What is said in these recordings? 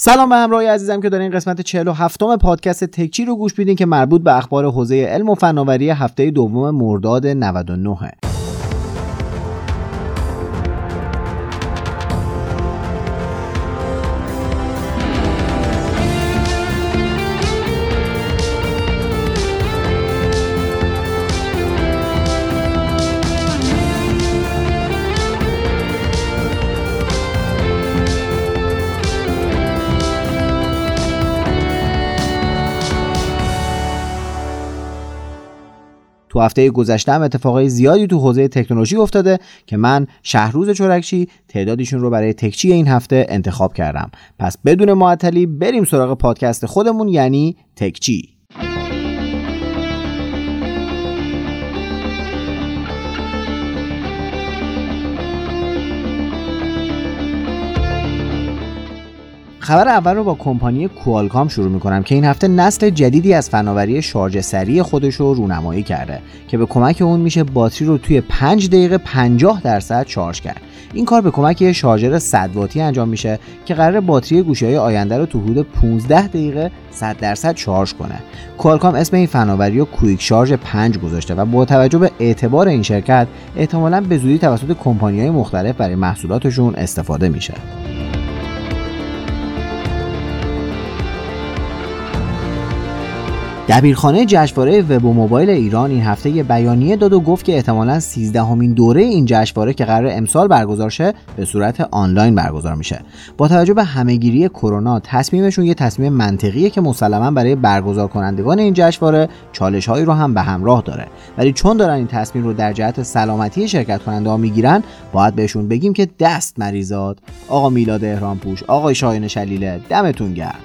سلام به همراه عزیزم که دارین قسمت 47 م پادکست تکچی رو گوش میدین که مربوط به اخبار حوزه علم و فناوری هفته دوم مرداد 99 تو هفته گذشته هم اتفاقای زیادی تو حوزه تکنولوژی افتاده که من شهروز چرکچی تعدادیشون رو برای تکچی این هفته انتخاب کردم. پس بدون معطلی بریم سراغ پادکست خودمون یعنی تکچی. خبر اول رو با کمپانی کوالکام شروع می‌کنم که این هفته نسل جدیدی از فناوری شارژ سریع خودش رو رونمایی کرده که به کمک اون میشه باتری رو توی 5 دقیقه 50 درصد شارژ کرد. این کار به کمک یه شارژر 100 واتی انجام میشه که قرار باتری گوشی های آینده رو تو حدود 15 دقیقه 100 درصد شارژ کنه. کوالکام اسم این فناوری رو کویک شارژ 5 گذاشته و با توجه به اعتبار این شرکت احتمالا به زودی توسط کمپانی‌های مختلف برای محصولاتشون استفاده میشه. دبیرخانه جشنواره وب و موبایل ایران این هفته یه بیانیه داد و گفت که احتمالا 13 همین دوره این جشنواره که قرار امسال برگزار شه به صورت آنلاین برگزار میشه. با توجه به همهگیری کرونا تصمیمشون یه تصمیم منطقیه که مسلما برای برگزار کنندگان این جشنواره چالش هایی رو هم به همراه داره. ولی چون دارن این تصمیم رو در جهت سلامتی شرکت کننده ها می‌گیرن باید بهشون بگیم که دست مریزاد آقا میلاد احرام پوش آقای شاهین شلیله دمتون گرم.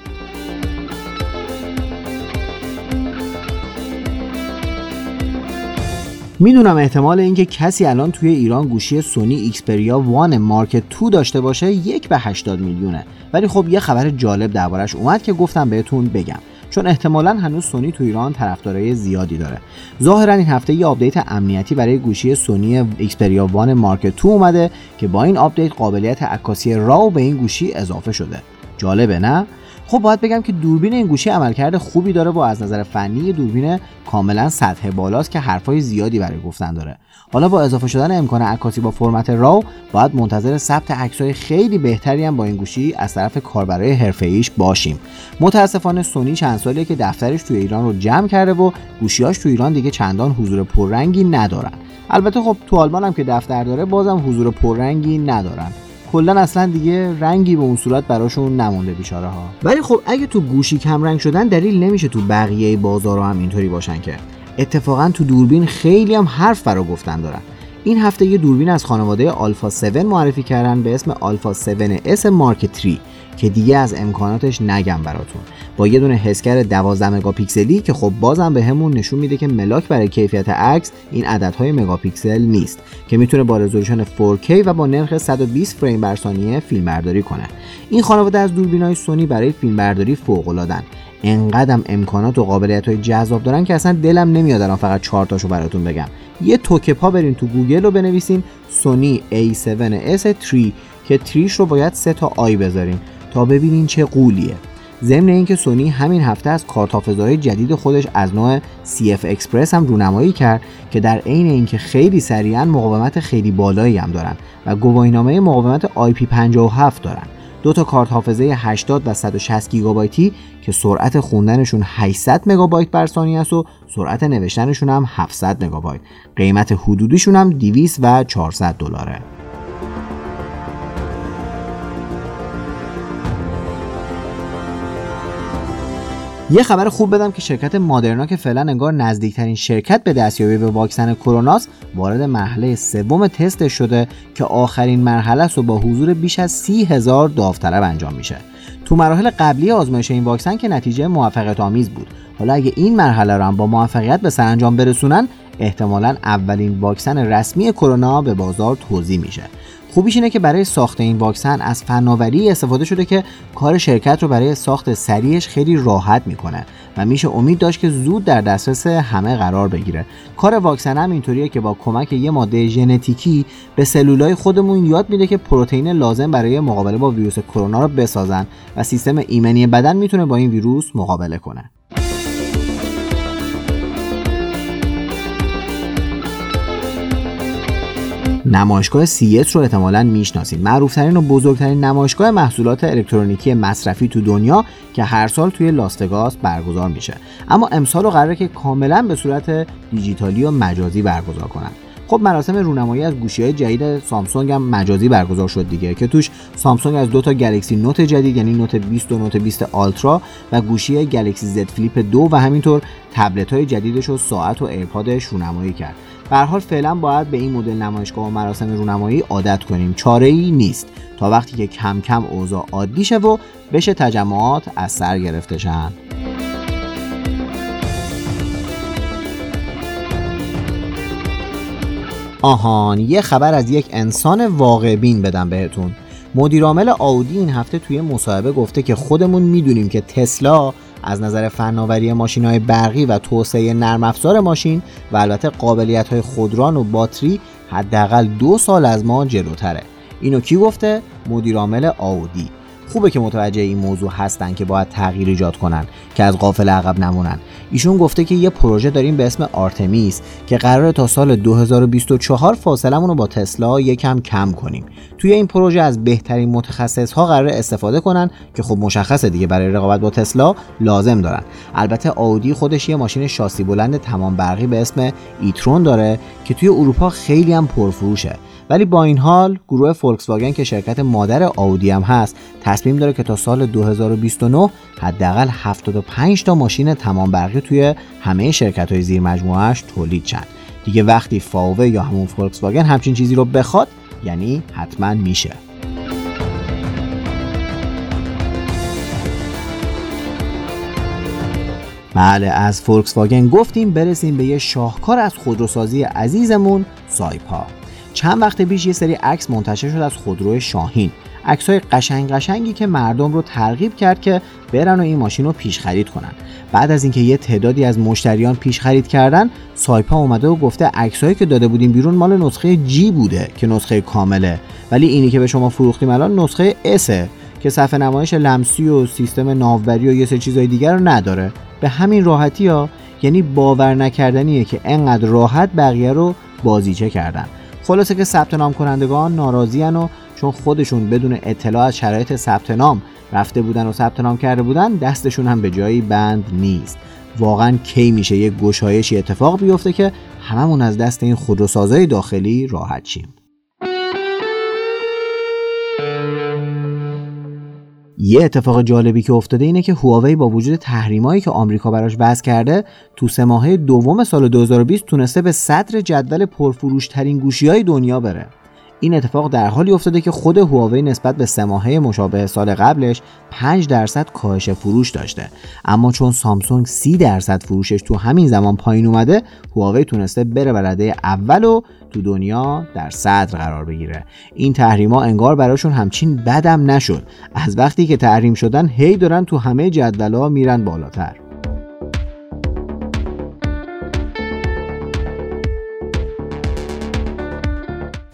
می‌دونم احتمال اینکه کسی الان توی ایران گوشی سونی Xperia One Mark 2 داشته باشه یک به 80 میلیونه. ولی خب یه خبر جالب دربارش اومد که گفتم بهتون بگم. چون احتمالا هنوز سونی تو ایران طرفدارای زیادی داره. ظاهرا این هفته یه update امنیتی برای گوشی سونی Xperia One Mark 2 اومده که با این update قابلیت عکاسی RAW به این گوشی اضافه شده. جالبه نه؟ خب باید بگم که دوربین این گوشی عملکرد خوبی داره و از نظر فنی دوربین کاملا سطح بالاست که حرفای زیادی برای گفتن داره. حالا با اضافه شدن امکان عکاسی با فرمت راو باید منتظر ثبت عکسای خیلی بهتری هم با این گوشی از طرف کاربرای حرفه‌ایش باشیم. متاسفانه سونی چند سالیه که دفترش توی ایران رو جمع کرده و گوشیاش تو ایران دیگه چندان حضور پررنگی ندارن. البته خب تو آلمان هم که دفتر داره بازم حضور پررنگی ندارن. کلا اصلا دیگه رنگی به اون صورت براشون نمونده بیچاره ها ولی خب اگه تو گوشی کم رنگ شدن دلیل نمیشه تو بقیه بازار هم اینطوری باشن که. اتفاقا تو دوربین خیلی هم حرف برا گفتن دارن. این هفته یه دوربین از خانواده آلفا 7 معرفی کردن به اسم آلفا 7S مارک 3 که دیگه از امکاناتش نگم براتون. با یه دونه حسگر 12 مگاپیکسلی که خب بازم به همون نشون میده که ملاک برای کیفیت عکس این عددهای مگاپیکسل نیست که می‌تونه با رزولوشن 4K و با نرخ 120 فریم بر ثانیه فیلم برداری کنه. این خانواده از دوربینای سونی برای فیلم برداری فوق العادن انقدرم امکانات و قابلیت های جذاب دارن که اصلا دلم نمیاد الان فقط چهار تاشو براتون بگم. یه توک پا برین تو گوگل و بنویسین سونی A7S 3 که three ش رو باید سه تا I بذارین. تا ببینین چه غولیه. ضمن اینکه سونی همین هفته از کارت حافظه‌های جدید خودش از نوع CF Express هم رونمایی کرد که در عین اینکه خیلی سریعن مقاومت خیلی بالایی هم دارن و گواهینامه مقاومت IP57 دارن. دو تا کارت حافظه 80 و 160 گیگابایتی که سرعت خوندنشون 800 مگابایت بر ثانیه است و سرعت نوشتنشون هم 700 مگابایت. قیمت حدودیشون هم 200 و 400 دلاره. یه خبر خوب بدم که شرکت مادرنا که فعلا انگار نزدیکترین شرکت به دستیابی به واکسن کروناست وارد مرحله سوم تست شده که آخرین مرحله است و با حضور بیش از سی هزار داوطلب انجام میشه. تو مراحل قبلی آزمایش این واکسن که نتیجه موفقیت آمیز بود. حالا اگه این مرحله رو هم با موفقیت به سرانجام برسونن احتمالا اولین واکسن رسمی کرونا به بازار توضیح میشه. خوبیش اینه که برای ساخت این واکسن از فناوری استفاده شده که کار شرکت رو برای ساخت سریعش خیلی راحت می‌کنه و میشه امید داشت که زود در دسترس همه قرار بگیره. کار واکسن هم اینطوریه که با کمک یه ماده ژنتیکی به سلولای خودمون یاد میده که پروتئین لازم برای مقابله با ویروس کرونا رو بسازن و سیستم ایمنی بدن می‌تونه با این ویروس مقابله کنه. نمایشگاه CES رو احتمالا می‌شناسید. معروفترین و بزرگترین نمایشگاه محصولات الکترونیکی مصرفی تو دنیا که هر سال توی لاستگاس برگزار میشه. اما امسال رو قراره که کاملا به صورت دیجیتالی و مجازی برگزار کنن. خب مراسم رونمایی از گوشی های جدید سامسونگ هم مجازی برگزار شد دیگه. که توش سامسونگ از دو تا Galaxy Note جدید یعنی Note 20 و Note 20 Ultra و گوشی Galaxy Z Flip دو و همینطور تبلت های جدیدش و ساعت و earpod ش رونمایی کرد. به هر حال فعلا باید به این مدل نمایشگاه و مراسم رونمایی عادت کنیم. چاره ای نیست. تا وقتی که کم کم اوضاع عادی شه و بشه تجمعات از سر گرفته شن. آهان یه خبر از یک انسان واقع بین بدم بهتون. مدیرعامل آودی این هفته توی مصاحبه گفته که خودمون می‌دونیم که تسلا از نظر فناوری ماشین های برقی و توسعه نرم افزار ماشین و البته قابلیت های خودران و باتری حداقل دو سال از ما جلوتره. اینو کی گفته؟ مدیرعامل آودی. خوبه که متوجه این موضوع هستن که باید تغییر ایجاد کنن که از قافل عقب نمونن. ایشون گفته که یه پروژه داریم به اسم آرتمیس که قراره تا سال 2024 فاصلمون رو با تسلا یکم کم کنیم. توی این پروژه از بهترین متخصص ها قرار استفاده کنن که خب مشخصه دیگه برای رقابت با تسلا لازم دارن. البته آودی خودش یه ماشین شاسی بلند تمام برقی به اسم ایترون داره که توی اروپا خیلی هم پرفروشه. ولی با این حال گروه فولکس واگن که شرکت مادر آودی هم هست تصمیم داره که تا سال 2029 حداقل 75 تا ماشین تمام برقی توی همه شرکت های زیر مجموعهش تولید شن. دیگه وقتی فاوه یا همون فولکس واگن همچین چیزی رو بخواد یعنی حتما میشه. بله از فولکس واگن گفتیم برسیم به یه شاهکار از خودروسازی عزیزمون سایپا. چند وقت پیش یه سری عکس منتشر شد از خودرو شاهین. عکس های قشنگ قشنگی که مردم رو ترغیب کرد که برن و این ماشین رو پیش خرید کنن. بعد از اینکه یه تعدادی از مشتریان پیش خرید کردن سایپا اومده و گفته عکسایی که داده بودیم بیرون مال نسخه جی بوده که نسخه کامله. ولی اینی که به شما فروختیم الان نسخه اسه که صفحه نمایش لمسی و سیستم ناوبری و یه سه چیزای دیگر رو نداره. به همین راحتی ها یعنی باور نکردنیه که انقدر راحت بقیه رو بازیچه کردن. خلاصه که ثبت نام کنندگان ناراضیان و چون خودشون بدون اطلاع از شرایط ثبت نام رفته بودن و ثبت نام کرده بودن دستشون هم به جایی بند نیست. واقعا کی میشه یک گشایشی اتفاق بیفته که هممون از دست این خودروسازای داخلی راحت شیم. یه اتفاق جالبی که افتاده اینه که هواوی با وجود تحریمایی که آمریکا براش وضع کرده تو سه ماهه دوم سال 2020 تونسته به صدر جدول پرفروش ترین گوشی های دنیا بره. این اتفاق در حالی افتاده که خود هواوی نسبت به سه ماهه مشابه سال قبلش 5 درصد کاهش فروش داشته. اما چون سامسونگ 30 درصد فروشش تو همین زمان پایین اومده هواوی تونسته بره به رده اول و تو دنیا در صدر قرار بگیره. این تحریما انگار براشون همچین بدم نشد. از وقتی که تحریم شدن هی دارن تو همه جدولها میرن بالاتر.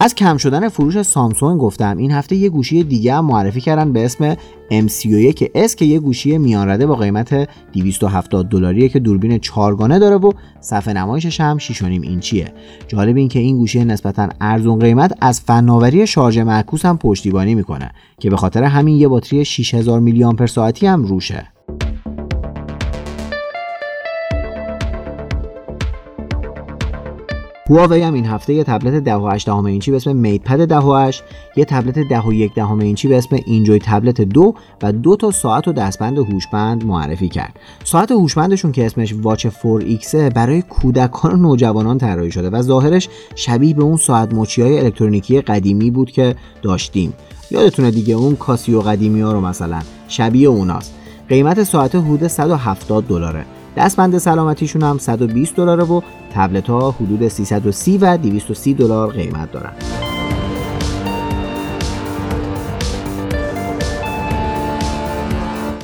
از کم شدن فروش سامسونگ گفتم. این هفته یه گوشی دیگه هم معرفی کردن به اسم M31S که یه گوشی میان رده با قیمت 270 دلاریه که دوربین چارگانه داره و صفحه نمایشش هم 6.5 اینچیه. جالب این که این گوشی نسبتا ارزون قیمت از فناوری شارژ معکوس هم پشتیبانی می‌کنه که به خاطر همین یه باتری 6000 میلی آمپر ساعتی هم روشه. هواوی هم این هفته یه تبلت 10.8 اینچی به اسم میت پد 10.8 یه تبلت 10.1 اینچی به اسم اینجوی تبلت 2 و دو تا ساعت و دستبند هوشمند معرفی کرد. ساعت هوشمندشون که اسمش واچ 4X برای کودکان و نوجوانان طراحی شده و ظاهرش شبیه به اون ساعت مچی های الکترونیکی قدیمی بود که داشتیم. یادتونه دیگه اون کاسیو قدیمی ها رو مثلا؟ شبیه اوناست. قیمت ساعت حدود 170 دلاره. دستبند سلامتیشون هم 120 دلار و تبلت ها حدود 330 و 230 دلار قیمت دارن.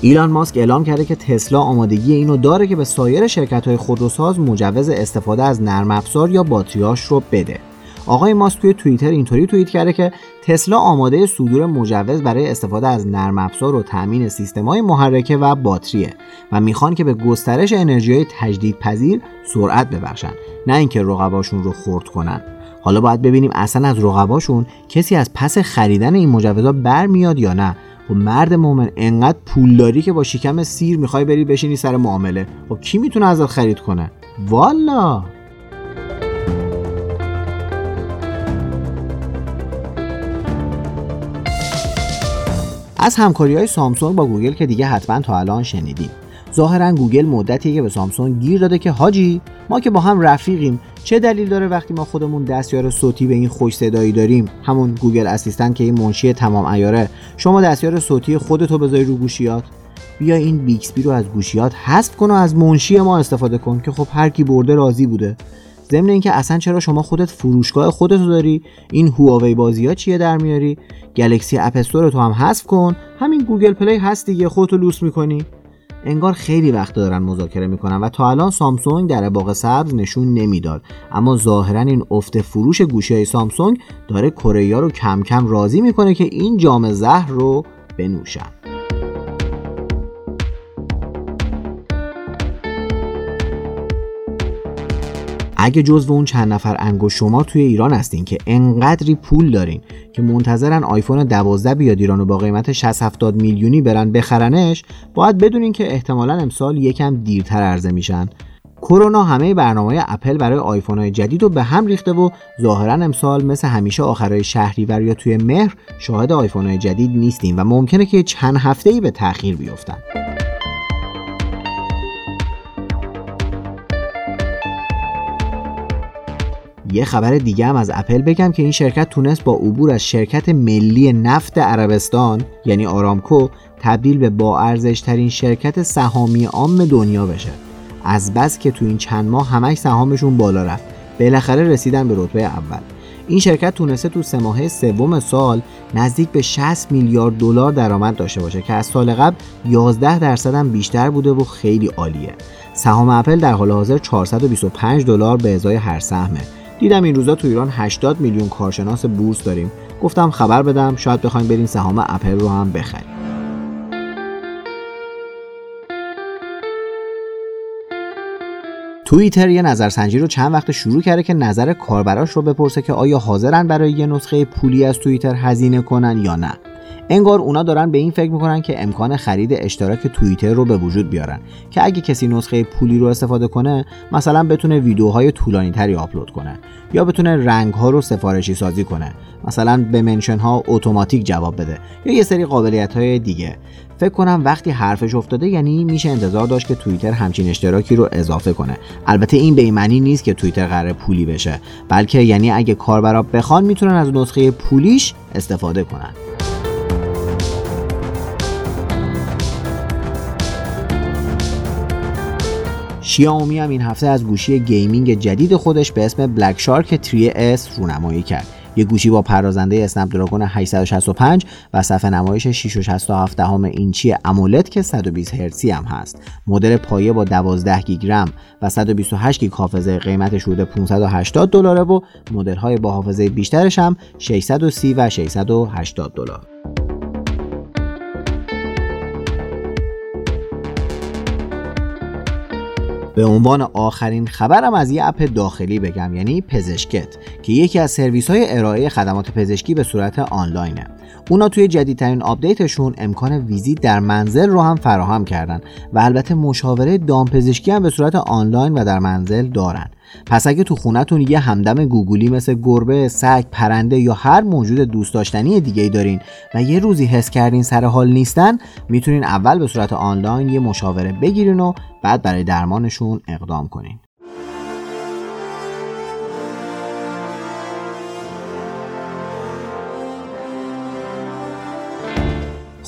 ایلان ماسک اعلام کرده که تسلا آمادگی اینو داره که به سایر شرکت‌های خودروساز مجوز استفاده از نرم‌افزار یا باتریاش رو بده. آقای ماسک توی توییتر اینطوری توییت کرده که تسلا آماده صدور مجوز برای استفاده از نرم افزار و تامین های محرکه و باتریه و می‌خوان که به گسترش انرژی های تجدیدپذیر سرعت ببخشن نه اینکه رقباشون رو خرد کنن. حالا باید ببینیم اصلا از رقباشون کسی از پس خریدن این مجوزها برمیاد یا نه. و خب مرد مومن انقدر پولداری که با شکم سیر می‌خوای بری بشینی سر معامله. خب کی می‌تونه ازت خرید کنه؟ والا! از همکاری های سامسونگ با گوگل که دیگه حتما تا الان شنیدیم. ظاهرا گوگل مدتیه که به سامسونگ گیر داده که حاجی ما که با هم رفیقیم چه دلیل داره وقتی ما خودمون دستیار صوتی به این خوش صدایی داریم؟ همون Google Assistant که این منشی تمام عیاره شما دستیار صوتی خودتو بذاری رو گوشیات. بیا این Bixby رو از گوشیات حذف کن و از منشی ما استفاده کن که خب هر کی برده راضی بوده. ضمن اینکه اصلا چرا شما خودت فروشگاه خودتو داری؟ این هواوی بازی ها چیه در میاری؟ Galaxy App Store تو هم حذف کن. همین Google Play هست دیگه خودتو لوس می‌کنی. انگار خیلی وقت دارن مذاکره می‌کنن و تا الان سامسونگ در باغ سبز نشون نمی‌داد. اما ظاهرا این افت فروش گوشی های سامسونگ داره کره رو کم کم راضی می‌کنه که این جام زهر رو بنوشن. اگه جزو اون چند نفر انگوش شما توی ایران هستین که انقدری پول دارین که منتظرن آیفون 12 بیاد ایران و با قیمت 60 70 میلیونی برن بخرنش باید بدونین که احتمالا امسال یکم دیرتر عرضه میشن. کرونا همه برنامه اپل برای آیفون های جدید رو به هم ریخته و ظاهرا امسال مثل همیشه آخرای شهریور یا توی مهر شاهد آیفون های جدید نیستیم و ممکنه که چند هفته ای به تاخیر بیفتن. یه خبر دیگه هم از اپل بگم که این شرکت تونست با عبور از شرکت ملی نفت عربستان یعنی آرامکو تبدیل به با ارزش ترین شرکت سهامی عام دنیا بشه. از بس که تو این چند ماه همش سهامشون بالا رفت. بالاخره رسیدن به رتبه اول. این شرکت تونسته تو سه ماهه سوم سال نزدیک به 60 میلیارد دلار درآمد داشته باشه که از سال قبل 11 درصد هم بیشتر بوده و خیلی عالیه. سهام اپل در حال حاضر 425 دلار به ازای هر سهمه. دیدم این روزا تو ایران 80 میلیون کارشناس بورس داریم. گفتم خبر بدم شاید بخوایم بریم سهام اپل رو هم بخریم. توییتر یه نظرسنجی رو چند وقت شروع کرده که نظر کاربراش رو بپرسه که آیا حاضرن برای یه نسخه پولی از توییتر هزینه کنن یا نه. انگار اونا دارن به این فکر می‌کنن که امکان خرید اشتراک توییتر رو به وجود بیارن. که اگه کسی نسخه پولی رو استفاده کنه مثلا بتونه ویدیوهای طولانی تری آپلود کنه یا بتونه رنگ ها رو سفارشی سازی کنه. مثلا به منشن ها اتوماتیک جواب بده یا یه سری قابلیت های دیگه. فکر کنم وقتی حرفش افتاده یعنی میشه انتظار داشت که توییتر همچین اشتراکی رو اضافه کنه. البته این به معنی نیست که توییتر قرار پولی بشه بلکه یعنی اگه کاربرا بخوان می‌تونن از نسخه پولیش استفاده کنن. شیائومی هم این هفته از گوشی gaming جدید خودش به اسم Black Shark 3S رونمایی کرد. یه گوشی با پردازنده Snapdragon 865 و صفحه نمایش 6.67 اینچی AMOLED که 120 هرتزی هم هست. مدل پایه با 12 گیگ و 128 گیگ حافظه قیمتش حدود 580 دلاره و مدل های با حافظه بیشترش هم 630 و 680 دلار. به عنوان آخرین خبرم از یه app داخلی بگم یعنی پزشکت که یکی از سرویس های ارائه خدمات پزشکی به صورت آنلاینه. اونا توی جدیدترین update شون امکان ویزیت در منزل رو هم فراهم کردن و البته مشاوره دامپزشکی هم به صورت آنلاین و در منزل دارن. پس اگه تو خونتون یه همدم گوگولی مثل گربه، سگ، پرنده یا هر موجود دوست داشتنی دیگه ای دارین و یه روزی حس کردین سر حال نیستن می‌تونین اول به صورت آنلاین یه مشاوره بگیرین و بعد برای درمانشون اقدام کنین.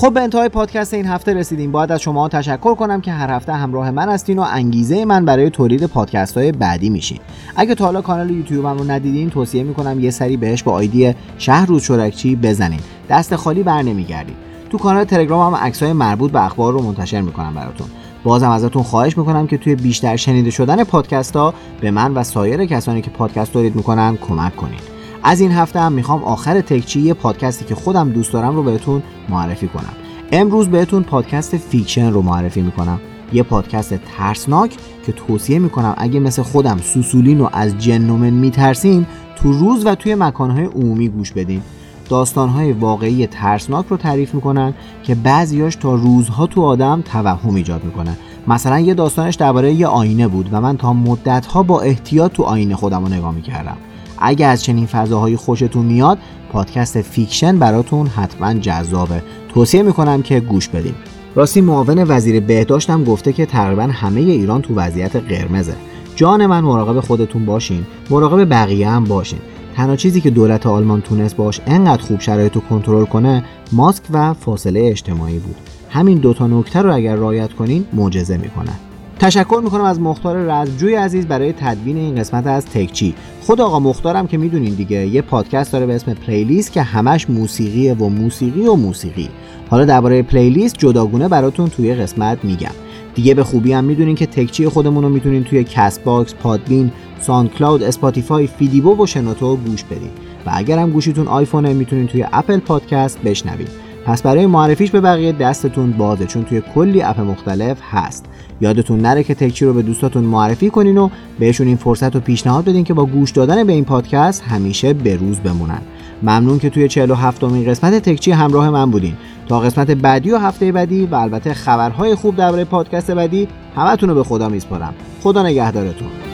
خب به انتهای پادکست این هفته رسیدیم. باید از شما تشکر کنم که هر هفته همراه من هستین و انگیزه من برای تولید پادکست های بعدی میشین. اگه تا حالا کانال یوتیوبم رو ندیدین توصیه می‌کنم یه سری بهش با آیدی شهر روز شرکچی بزنین. دست خالی بر نمیگردید. تو کانال تلگرام هم عکسای مربوط به اخبار رو منتشر می‌کنم براتون. بازم ازتون خواهش می‌کنم که توی بیشتر شنیده شدن پادکست ها به من و سایر کسانی که پادکست تولید می‌کنن کمک کنید از این هفته هم می‌خوام آخر تکچی یه پادکستی که خودم دوست دارم رو بهتون معرفی کنم. امروز بهتون پادکست فیکشن رو معرفی می‌کنم. یه پادکست ترسناک که توصیه می‌کنم اگه مثل خودم سوسولین و از جنومن میترسین تو روز و توی مکانهای عمومی گوش بدین. داستانهای واقعی ترسناک رو تعریف می‌کنن که بعضیاش تا روزها تو آدم توهم ایجاد می‌کنن. مثلا یه داستانش درباره یه آینه بود و من تا مدتها با احتیاط تو آینه خودم رو نگاه می‌کردم. اگه از چنین فضاهایی خوشتون میاد پادکست فیکشن براتون حتما جذابه. توصیه می‌کنم که گوش بدین. راستی معاون وزیر بهداشتم گفته که تقریبا همه ایران تو وضعیت قرمزه. جان من مراقب خودتون باشین مراقب بقیه هم باشین. تنها چیزی که دولت آلمان تونست باش انقدر خوب شرایط رو کنترل کنه ماسک و فاصله اجتماعی بود. همین دوتا نکته رو اگر رعایت کنین معجزه می‌کنن تشکر می‌کنم از مختار رزجوی عزیز برای تدوین این قسمت از تکچی خود آقا مختارم که می‌دونین دیگه یه پادکست داره به اسم پلیلیست که همش موسیقیه و موسیقی و موسیقی. حالا درباره پلیلیست جداگونه براتون توی قسمت میگم. دیگه به خوبی هم می‌دونین که تکچی خودمون رو می‌تونین توی Castbox، Podbean، SoundCloud، Spotify، فیدیبو و شنوتو گوش بدین. و اگر هم گوشیتون آیفونه می‌تونین توی Apple Podcast بشنوید پس برای معرفیش به بقیه دستتون بازه چون توی کلی app مختلف هست. یادتون نره که تکچی رو به دوستاتون معرفی کنین و بهشون این فرصت رو پیشنهاد بدین که با گوش دادن به این پادکست همیشه به روز بمونن. ممنون که توی 47 امین قسمت تکچی همراه من بودین. تا قسمت بعدی و هفته بعدی و البته خبرهای خوب درباره پادکست بعدی همتون رو به خدا میسپارم. خدا نگهدارتون.